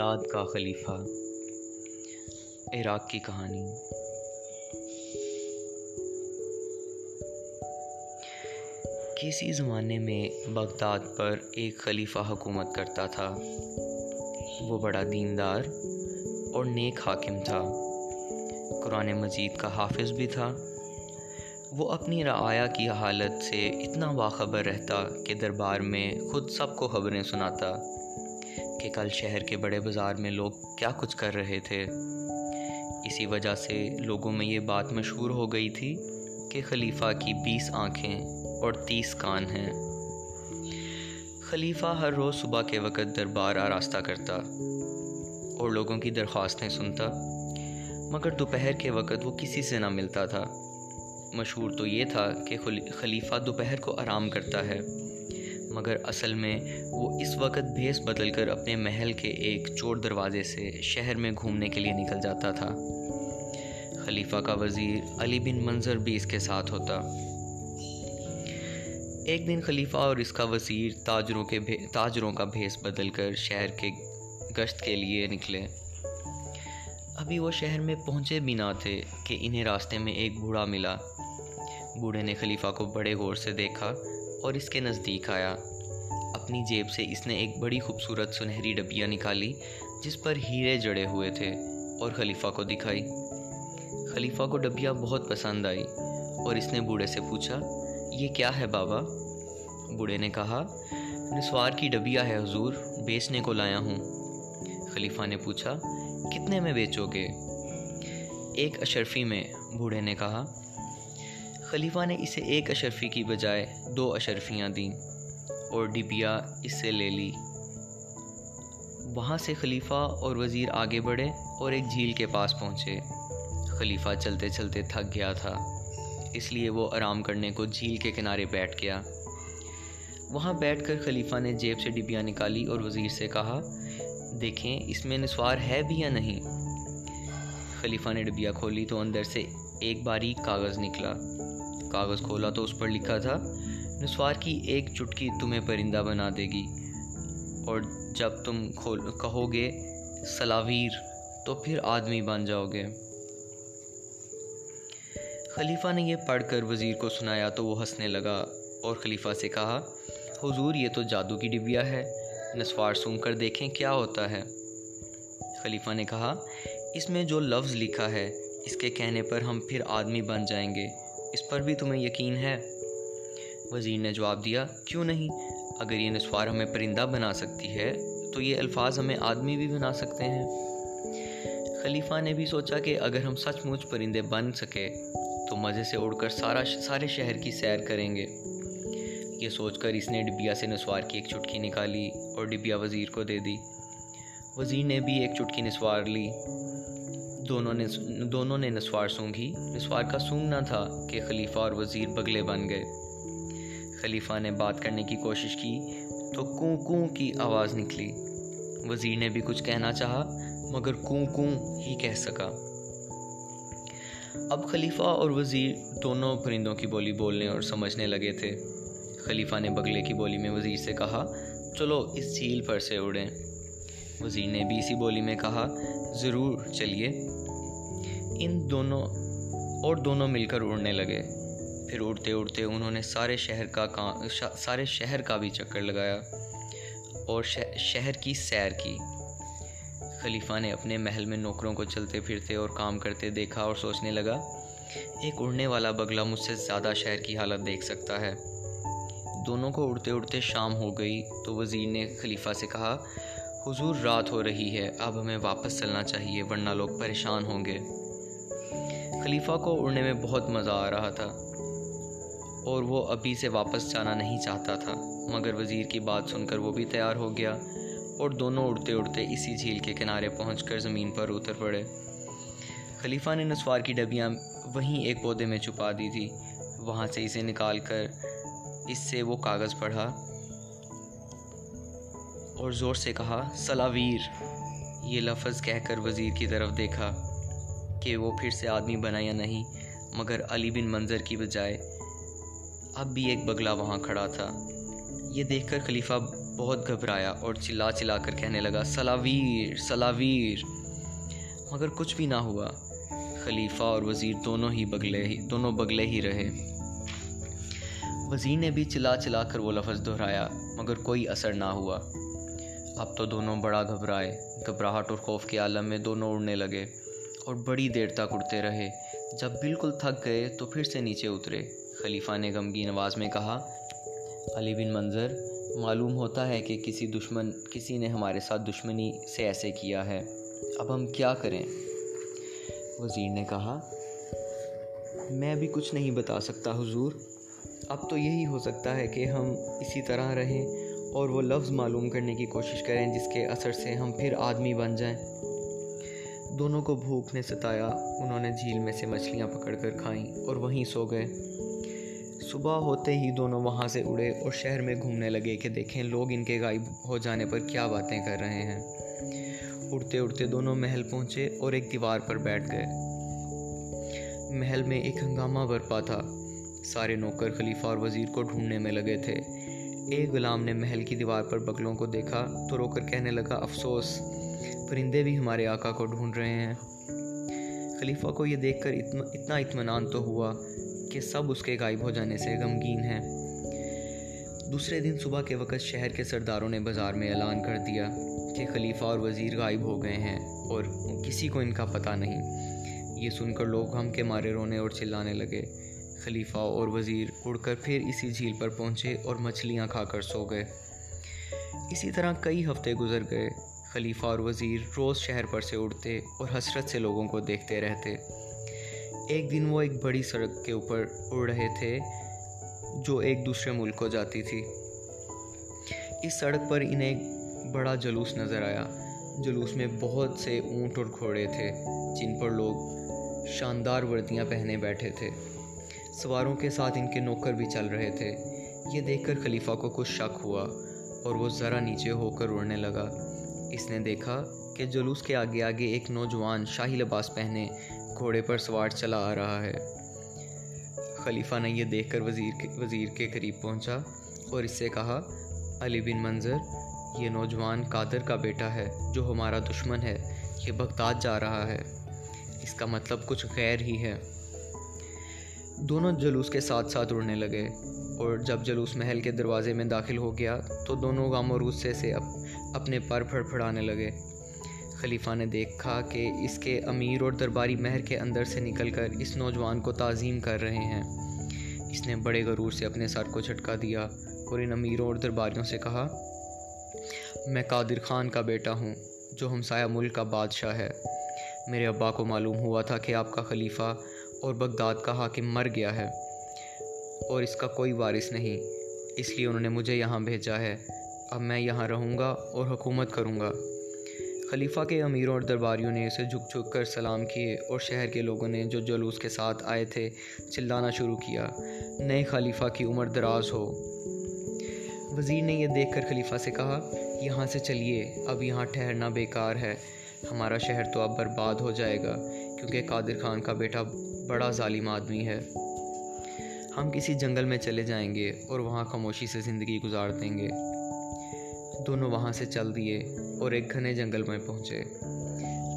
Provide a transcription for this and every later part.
Baghdad کا خلیفہ، عراق کی کہانی۔ کسی زمانے میں بغداد پر ایک خلیفہ حکومت کرتا تھا۔ وہ بڑا دیندار اور نیک حاکم تھا۔ قرآن مجید کا حافظ بھی تھا۔ وہ اپنی رعایا کی حالت سے اتنا باخبر رہتا کہ دربار میں خود سب کو خبریں سناتا۔ کہ کل شہر کے بڑے بازار میں لوگ کیا کچھ کر رہے تھے۔ اسی وجہ سے لوگوں میں یہ بات مشہور ہو گئی تھی کہ خلیفہ کی بیس آنکھیں اور تیس کان ہیں۔ خلیفہ ہر روز صبح کے وقت دربار آراستہ کرتا اور لوگوں کی درخواستیں سنتا، مگر دوپہر کے وقت وہ کسی سے نہ ملتا تھا۔ مشہور تو یہ تھا کہ خلیفہ دوپہر کو آرام کرتا ہے۔ مگر اصل میں وہ اس وقت بھیس بدل کر اپنے محل کے ایک چور دروازے سے شہر میں گھومنے کے لیے نکل جاتا تھا۔ خلیفہ کا وزیر علی بن منظر بھی اس کے ساتھ ہوتا۔ ایک دن خلیفہ اور اس کا وزیر تاجروں کے تاجروں کا بھیس بدل کر شہر کے گشت کے لیے نکلے۔ ابھی وہ شہر میں پہنچے بھی نہ تھے کہ انہیں راستے میں ایک بوڑھا ملا۔ بوڑھے نے خلیفہ کو بڑے غور سے دیکھا۔ اور اس کے نزدیک آیا۔ اپنی جیب سے اس نے ایک بڑی خوبصورت سنہری ڈبیا نکالی، جس پر ہیرے جڑے ہوئے تھے اور خلیفہ کو دکھائی۔ خلیفہ کو ڈبیا بہت پسند آئی اور اس نے بوڑھے سے پوچھا، یہ کیا ہے بابا؟ بوڑھے نے کہا، نسوار کی ڈبیا ہے حضور، بیچنے کو لایا ہوں۔ خلیفہ نے پوچھا، کتنے میں بیچو گے؟ ایک اشرفی میں، بوڑھے نے کہا خلیفہ نے اسے ایک اشرفی کی بجائے دو اشرفیاں دیں اور ڈبیا اس سے لے لی۔ وہاں سے خلیفہ اور وزیر آگے بڑھے اور ایک جھیل کے پاس پہنچے۔ خلیفہ چلتے چلتے تھک گیا تھا، اس لیے وہ آرام کرنے کو جھیل کے کنارے بیٹھ گیا۔ وہاں بیٹھ کر خلیفہ نے جیب سے ڈبیا نکالی اور وزیر سے کہا، دیکھیں، اس میں نسوار ہے بھی یا نہیں؟ خلیفہ نے ڈبیا کھولی تو اندر سے ایک باریک کاغذ نکلا۔ کاغذ کھولا تو اس پر لکھا تھا، نسوار کی ایک چٹکی تمہیں پرندہ بنا دے گی۔ اور جب تم کھول، کہو گے سلاویر، تو پھر آدمی بن جاؤ گے۔ خلیفہ نے یہ پڑھ کر وزیر کو سنایا تو وہ ہنسنے لگا اور خلیفہ سے کہا، حضور، یہ تو جادو کی ڈبیا ہے۔ نسوار سن کر دیکھیں کیا ہوتا ہے۔ خلیفہ نے کہا، اس میں جو لفظ لکھا ہے، اس کے کہنے پر ہم پھر آدمی بن جائیں گے۔ اس پر بھی تمہیں یقین ہے۔ وزیر نے جواب دیا، کیوں نہیں؟ اگر یہ نسوار ہمیں پرندہ بنا سکتی ہے، تو یہ الفاظ ہمیں آدمی بھی بنا سکتے ہیں۔ خلیفہ نے بھی سوچا کہ اگر ہم سچ مچ پرندے بن سکے، تو مزے سے اڑ کر سارا سارے شہر کی سیر کریں گے۔ یہ سوچ کر اس نے ڈبیا سے نسوار کی ایک چٹکی نکالی اور ڈبیا وزیر کو دے دی۔ وزیر نے بھی ایک چٹکی نسوار لی۔ دونوں نے دونوں نے نسوار سونگھی۔ نسوار کا سونگنا تھا کہ خلیفہ اور وزیر بگلے بن گئے۔ خلیفہ نے بات کرنے کی کوشش کی تو کوں کوں کی آواز نکلی۔ وزیر نے بھی کچھ کہنا چاہا، مگر کوں کوں ہی کہہ سکا۔ اب خلیفہ اور وزیر دونوں پرندوں کی بولی بولنے اور سمجھنے لگے تھے۔ خلیفہ نے بگلے کی بولی میں وزیر سے کہا، چلو اس جھیل پر سے اڑیں۔ وزیر نے بھی اسی بولی میں کہا، ضرور چلیے۔ ان دونوں اور دونوں مل کر اڑنے لگے۔ پھر اڑتے اڑتے انہوں نے سارے شہر کا کام سارے شہر کا بھی چکر لگایا اور شہر کی سیر کی۔ خلیفہ نے اپنے محل میں نوکروں کو چلتے پھرتے اور کام کرتے دیکھا اور سوچنے لگا، ایک اڑنے والا بگلا مجھ سے زیادہ شہر کی حالت دیکھ سکتا ہے۔ دونوں کو اڑتے اڑتے شام ہو گئی تو وزیر نے خلیفہ سے کہا، حضور، رات ہو رہی ہے، اب ہمیں واپس چلنا چاہیے ورنہ لوگ پریشان ہوں گے۔ خلیفہ کو اڑنے میں بہت مزہ آ رہا تھا اور وہ ابھی سے واپس جانا نہیں چاہتا تھا، مگر وزیر کی بات سن کر وہ بھی تیار ہو گیا اور دونوں اڑتے اڑتے اسی جھیل کے کنارے پہنچ کر زمین پر اتر پڑے۔ خلیفہ نے نسوار کی ڈبیاں وہیں ایک پودے میں چھپا دی تھی۔ وہاں سے اسے نکال کر اس سے وہ کاغذ پڑھا اور زور سے کہا، سلاویر! یہ لفظ کہہ کر وزیر کی طرف دیکھا۔ کہ وہ پھر سے آدمی بنا یا نہیں، مگر علی بن منظر کی بجائے اب بھی ایک بگلا وہاں کھڑا تھا۔ یہ دیکھ کر خلیفہ بہت گھبرایا اور چلا چلا کر کہنے لگا، سلاویر سلاویر۔ مگر کچھ بھی نہ ہوا۔ خلیفہ اور وزیر دونوں ہی بگلے ہی، دونوں بگلے ہی رہے۔ وزیر نے بھی چلا چلا کر وہ لفظ دہرایا، مگر کوئی اثر نہ ہوا۔ اب تو دونوں بڑا گھبرائے، گھبراہٹ اور خوف کے عالم میں دونوں اڑنے لگے۔ اور بڑی دیر تک اڑتے رہے۔ جب بالکل تھک گئے تو پھر سے نیچے اترے۔ خلیفہ نے غمگین آواز میں کہا، علی بن منظر، معلوم ہوتا ہے کہ کسی دشمن، کسی نے ہمارے ساتھ دشمنی سے ایسے کیا ہے۔ اب ہم کیا کریں؟ وزیر نے کہا، میں بھی کچھ نہیں بتا سکتا حضور۔ اب تو یہی ہو سکتا ہے کہ ہم اسی طرح رہیں اور وہ لفظ معلوم کرنے کی کوشش کریں جس کے اثر سے ہم پھر آدمی بن جائیں۔ دونوں کو بھوک نے ستایا انہوں نے جھیل میں سے مچھلیاں پکڑ کر کھائیں اور وہیں سو گئے۔ صبح ہوتے ہی دونوں وہاں سے اڑے اور شہر میں گھومنے لگے کہ دیکھیں لوگ ان کے غائب ہو جانے پر کیا باتیں کر رہے ہیں۔ اڑتے اڑتے دونوں محل پہنچے اور ایک دیوار پر بیٹھ گئے۔ محل میں ایک ہنگامہ برپا تھا۔ سارے نوکر، خلیفہ اور وزیر کو ڈھونڈنے میں لگے تھے۔ ایک غلام نے محل کی دیوار پر بغلوں کو دیکھا تو رو کر کہنے لگا، افسوس! پرندے بھی ہمارے آقا کو ڈھونڈ رہے ہیں۔ خلیفہ کو یہ دیکھ کر اتنا اطمینان تو ہوا کہ سب اس کے غائب ہو جانے سے غمگین ہیں۔ دوسرے دن صبح کے وقت شہر کے سرداروں نے بازار میں اعلان کر دیا کہ خلیفہ اور وزیر غائب ہو گئے ہیں اور کسی کو ان کا پتہ نہیں۔ یہ سن کر لوگ ہم کے مارے رونے اور چلانے لگے۔ خلیفہ اور وزیر اڑ کر پھر اسی جھیل پر پہنچے اور مچھلیاں کھا کر سو گئے۔ اسی طرح کئی ہفتے گزر گئے۔ خلیفہ اور وزیر روز شہر پر سے اڑتے اور حسرت سے لوگوں کو دیکھتے رہتے۔ ایک دن وہ ایک بڑی سڑک کے اوپر اڑ رہے تھے جو ایک دوسرے ملک کو جاتی تھی۔ اس سڑک پر انہیں بڑا جلوس نظر آیا۔ جلوس میں بہت سے اونٹ اور گھوڑے تھے جن پر لوگ شاندار وردیاں پہنے بیٹھے تھے۔ سواروں کے ساتھ ان کے نوکر بھی چل رہے تھے۔ یہ دیکھ کر خلیفہ کو کچھ شک ہوا اور وہ ذرا نیچے ہو کر اڑنے لگا۔ اس نے دیکھا کہ جلوس کے آگے آگے ایک نوجوان شاہی لباس پہنے گھوڑے پر سوار چلا آ رہا ہے۔ خلیفہ نے یہ دیکھ کر وزیر کے وزیر کے قریب پہنچا اور اس سے کہا، علی بن منظر، یہ نوجوان قادر کا بیٹا ہے جو ہمارا دشمن ہے، یہ بغداد جا رہا ہے۔ اس کا مطلب کچھ غیر ہی ہے دونوں جلوس کے ساتھ ساتھ اڑنے لگے۔ اور جب جلوس محل کے دروازے میں داخل ہو گیا تو دونوں غم اور غصے سے اپنے پر پھڑ پھڑانے لگے۔ خلیفہ نے دیکھا کہ اس کے امیر اور درباری مہر کے اندر سے نکل کر اس نوجوان کو تعظیم کر رہے ہیں۔ اس نے بڑے غرور سے اپنے سر کو جھٹکا دیا اور ان امیروں اور درباریوں سے کہا، میں قادر خان کا بیٹا ہوں، جو ہمسایہ ملک کا بادشاہ ہے۔ میرے ابا کو معلوم ہوا تھا کہ آپ کا خلیفہ اور بغداد کا حاکم مر گیا ہے۔ اور اس کا کوئی وارث نہیں۔ اس لیے انہوں نے مجھے یہاں بھیجا ہے۔ اب میں یہاں رہوں گا اور حکومت کروں گا۔ خلیفہ کے امیروں اور درباریوں نے اسے جھک جھک کر سلام کیے اور شہر کے لوگوں نے جو جلوس کے ساتھ آئے تھے چلانا شروع کیا۔ نئے خلیفہ کی عمر دراز ہو۔ وزیر نے یہ دیکھ کر خلیفہ سے کہا، یہاں سے چلیے، اب یہاں ٹھہرنا بیکار ہے۔ ہمارا شہر تو اب برباد ہو جائے گا، کیونکہ قادر خان کا بیٹا بڑا ظالم آدمی ہے۔ ہم کسی جنگل میں چلے جائیں گے اور وہاں خاموشی سے زندگی گزار دیں گے۔ دونوں وہاں سے چل دیے اور ایک گھنے جنگل میں پہنچے۔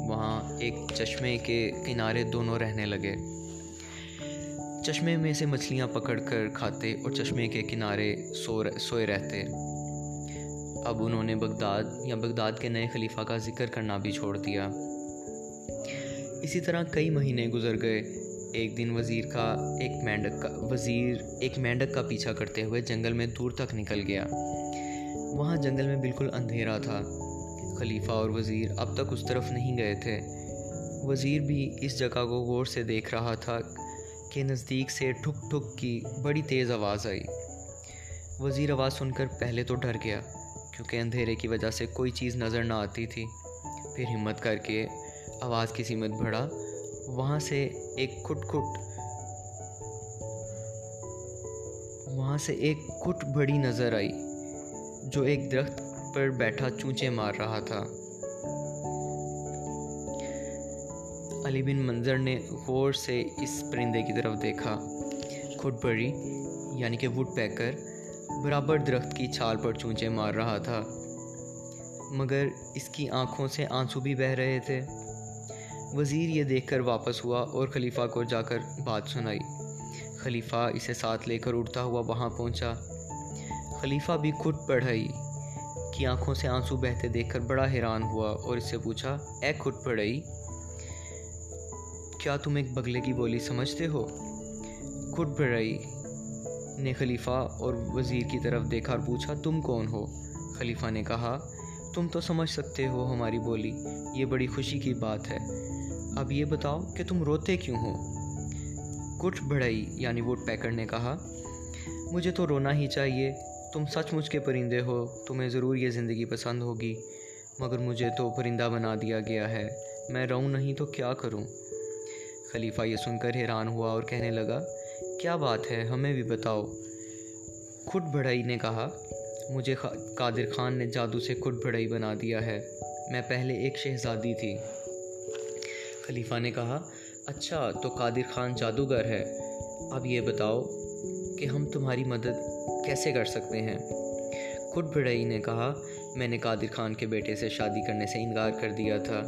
وہاں ایک چشمے کے کنارے دونوں رہنے لگے۔ چشمے میں سے مچھلیاں پکڑ کر کھاتے اور چشمے کے کنارے سو سوئے رہتے۔ اب انہوں نے بغداد یا بغداد کے نئے خلیفہ کا ذکر کرنا بھی چھوڑ دیا۔ اسی طرح کئی مہینے گزر گئے۔ ایک دن وزیر کا ایک مینڈک کا وزیر ایک مینڈک کا پیچھا کرتے ہوئے جنگل میں دور تک نکل گیا۔ وہاں جنگل میں بالکل اندھیرا تھا۔ خلیفہ اور وزیر اب تک اس طرف نہیں گئے تھے۔ وزیر بھی اس جگہ کو غور سے دیکھ رہا تھا کہ نزدیک سے ٹھک ٹھک کی بڑی تیز آواز آئی۔ وزیر آواز سن کر پہلے تو ڈر گیا، کیونکہ اندھیرے کی وجہ سے کوئی چیز نظر نہ آتی تھی۔ پھر ہمت کر کے آواز کی سمت بڑھا۔ وہاں سے ایک کھٹ کھٹ، وہاں سے ایک کھٹ بڑی نظر آئی، جو ایک درخت پر بیٹھا چونچے مار رہا تھا۔ علی بن منظر نے غور سے اس پرندے کی طرف دیکھا۔ کھٹ بڑی یعنی کہ وڈ پیکر، برابر درخت کی چھال پر چونچے مار رہا تھا، مگر اس کی آنکھوں سے آنسو بھی بہہ رہے تھے۔ وزیر یہ دیکھ کر واپس ہوا اور خلیفہ کو جا کر بات سنائی۔ خلیفہ اسے ساتھ لے کر اڑتا ہوا وہاں پہنچا۔ خلیفہ بھی خود پڑھائی کی آنکھوں سے آنسو بہتے دیکھ کر بڑا حیران ہوا اور اس سے پوچھا، اے خود پڑھائی، کیا تم ایک بگلے کی بولی سمجھتے ہو؟ خود پڑھائی نے خلیفہ اور وزیر کی طرف دیکھا اور پوچھا، تم کون ہو؟ خلیفہ نے کہا، تم تو سمجھ سکتے ہو ہماری بولی، یہ بڑی خوشی کی بات ہے۔ اب یہ بتاؤ کہ تم روتے کیوں ہو؟ کٹ بڑھائی یعنی ووٹ پیکر نے کہا، مجھے تو رونا ہی چاہیے، تم سچ مچ کے پرندے ہو، تمہیں ضرور یہ زندگی پسند ہوگی، مگر مجھے تو پرندہ بنا دیا گیا ہے، میں رہوں نہیں تو کیا کروں؟ خلیفہ یہ سن کر حیران ہوا اور کہنے لگا، کیا بات ہے، ہمیں بھی بتاؤ۔ خود بڑھائی نے کہا، مجھے قادر خان نے جادو سے خود بڑھائی بنا دیا ہے، میں پہلے ایک شہزادی تھی۔ خلیفہ نے کہا اچھا تو قادر خان جادوگر ہے۔ اب یہ بتاؤ کہ ہم تمہاری مدد کیسے کر سکتے ہیں؟ خود بڑھئی نے کہا، میں نے قادر خان کے بیٹے سے شادی کرنے سے انکار کر دیا تھا،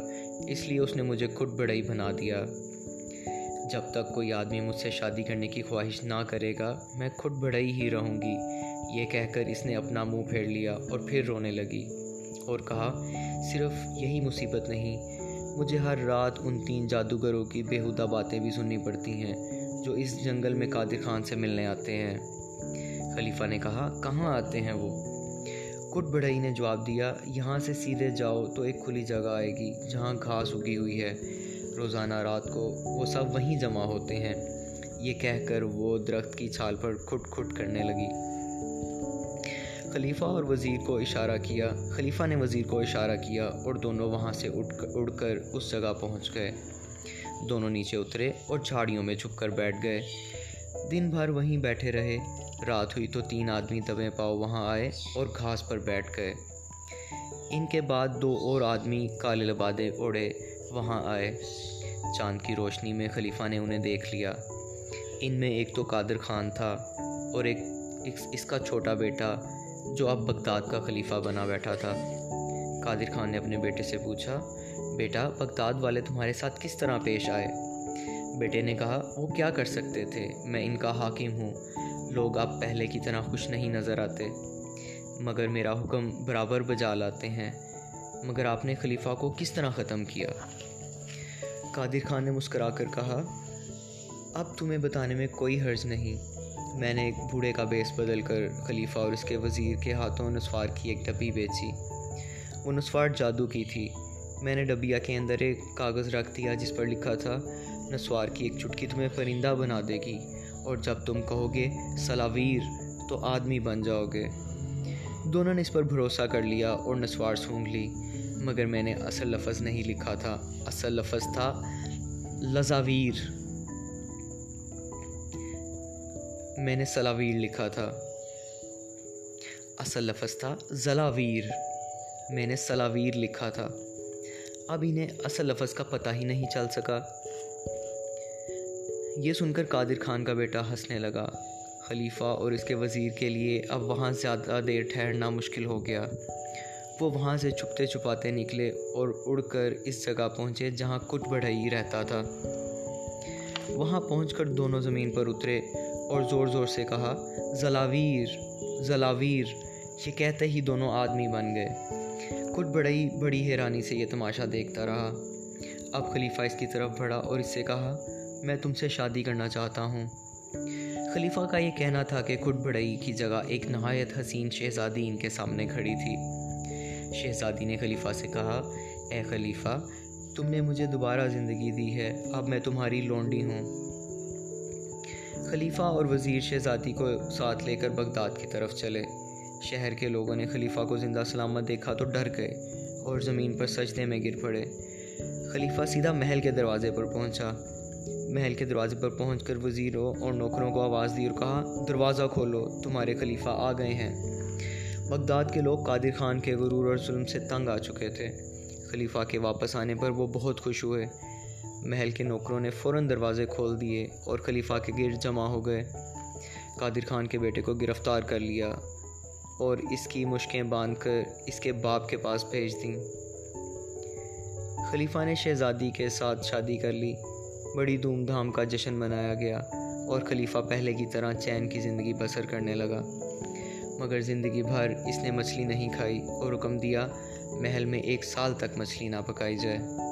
اس لیے اس نے مجھے خود بڑھئی بنا دیا۔ جب تک کوئی آدمی مجھ سے شادی کرنے کی خواہش نہ کرے گا، میں خود بڑھئی ہی رہوں گی۔ یہ کہہ کر اس نے اپنا منہ پھیر لیا اور پھر رونے لگی اور کہا، صرف یہی مصیبت نہیں مجھے ہر رات ان تین جادوگروں کی بیہودہ باتیں بھی سننی پڑتی ہیں جو اس جنگل میں قادر خان سے ملنے آتے ہیں۔ خلیفہ نے کہا، کہاں آتے ہیں وہ؟ کٹ بڑھئی نے جواب دیا، یہاں سے سیدھے جاؤ تو ایک کھلی جگہ آئے گی جہاں گھاس اگی ہوئی ہے۔ روزانہ رات کو وہ سب وہیں جمع ہوتے ہیں۔ یہ کہہ کر وہ درخت کی چھال پر کھٹ کھٹ کرنے لگی۔ خلیفہ اور وزیر کو اشارہ کیا۔ خلیفہ نے وزیر کو اشارہ کیا اور دونوں وہاں سے اٹھ اڑ کر اس جگہ پہنچ گئے۔ دونوں نیچے اترے اور جھاڑیوں میں چھپ کر بیٹھ گئے۔ دن بھر وہیں بیٹھے رہے۔ رات ہوئی تو تین آدمی دبے پاؤ وہاں آئے اور گھاس پر بیٹھ گئے۔ ان کے بعد دو اور آدمی کالے لبادے اوڑے وہاں آئے۔ چاند کی روشنی میں خلیفہ نے انہیں دیکھ لیا۔ ان میں ایک تو قادر خان تھا اور ایک اس کا چھوٹا بیٹا جو اب بغداد کا خلیفہ بنا بیٹھا تھا۔ قادر خان نے اپنے بیٹے سے پوچھا، بیٹا، بغداد والے تمہارے ساتھ کس طرح پیش آئے؟ بیٹے نے کہا، وہ کیا کر سکتے تھے؟ میں ان کا حاکم ہوں۔ لوگ اب پہلے کی طرح خوش نہیں نظر آتے۔ مگر میرا حکم برابر بجا لاتے ہیں۔ مگر آپ نے خلیفہ کو کس طرح ختم کیا؟ قادر خان نے مسکرا کر کہا، اب تمہیں بتانے میں کوئی حرج نہیں۔ میں نے ایک بوڑھے کا بیس بدل کر خلیفہ اور اس کے وزیر کے ہاتھوں نسوار کی ایک ڈبی بیچی۔ وہ نسوار جادو کی تھی۔ میں نے ڈبیا کے اندر ایک کاغذ رکھ دیا جس پر لکھا تھا، نسوار کی ایک چٹکی تمہیں پرندہ بنا دے گی۔ اور جب تم کہو گے سلاویر، تو آدمی بن جاؤ گے۔ دونوں نے اس پر بھروسہ کر لیا اور نسوار سونگ لی۔ مگر میں نے اصل لفظ نہیں لکھا تھا۔ اصل لفظ تھا لزاویر میں نے سلاویر لکھا تھا۔ اصل لفظ تھا، زلاویر۔ میں نے سلاویر لکھا تھا۔ اب انہیں اصل لفظ کا پتہ ہی نہیں چل سکا۔ یہ سن کر قادر خان کا بیٹا ہنسنے لگا۔ خلیفہ اور اس کے وزیر کے لیے اب وہاں زیادہ دیر ٹھہرنا مشکل ہو گیا۔ وہ وہاں سے چھپتے چھپاتے نکلے اور اڑ کر اس جگہ پہنچے جہاں کٹ بڑھئی رہتا تھا۔ وہاں پہنچ کر دونوں زمین پر اترے۔ اور زور زور سے کہا، زلاویر زلاویر یہ کہتے ہی دونوں آدمی بن گئے۔ کٹ بڑھئی بڑی حیرانی سے یہ تماشا دیکھتا رہا۔ اب خلیفہ اس کی طرف بڑھا اور اس سے کہا، میں تم سے شادی کرنا چاہتا ہوں خلیفہ کا یہ کہنا تھا کہ خود بڑھئی کی جگہ ایک نہایت حسین شہزادی ان کے سامنے کھڑی تھی۔ شہزادی نے خلیفہ سے کہا، اے خلیفہ، تم نے مجھے دوبارہ زندگی دی ہے، اب میں تمہاری لونڈی ہوں خلیفہ اور وزیر شہزادی کو ساتھ لے کر بغداد کی طرف چلے۔ شہر کے لوگوں نے خلیفہ کو زندہ سلامت دیکھا تو ڈر گئے اور زمین پر سجدے میں گر پڑے۔ خلیفہ سیدھا محل کے دروازے پر پہنچا۔ محل کے دروازے پر پہنچ کر وزیروں اور نوکروں کو آواز دی اور کہا، دروازہ کھولو، تمہارے خلیفہ آ گئے ہیں۔ بغداد کے لوگ قادر خان کے غرور اور ظلم سے تنگ آ چکے تھے۔ خلیفہ کے واپس آنے پر وہ بہت خوش ہوئے۔ محل کے نوکروں نے فوراً دروازے کھول دیے اور خلیفہ کے گرد جمع ہو گئے۔ قادر خان کے بیٹے کو گرفتار کر لیا اور اس کی مشکیں باندھ کر اس کے باپ کے پاس بھیج دیں۔ خلیفہ نے شہزادی کے ساتھ شادی کر لی۔ بڑی دھوم دھام کا جشن منایا گیا اور خلیفہ پہلے کی طرح چین کی زندگی بسر کرنے لگا۔ مگر زندگی بھر اس نے مچھلی نہیں کھائی اور حکم دیا محل میں ایک سال تک مچھلی نہ پکائی جائے۔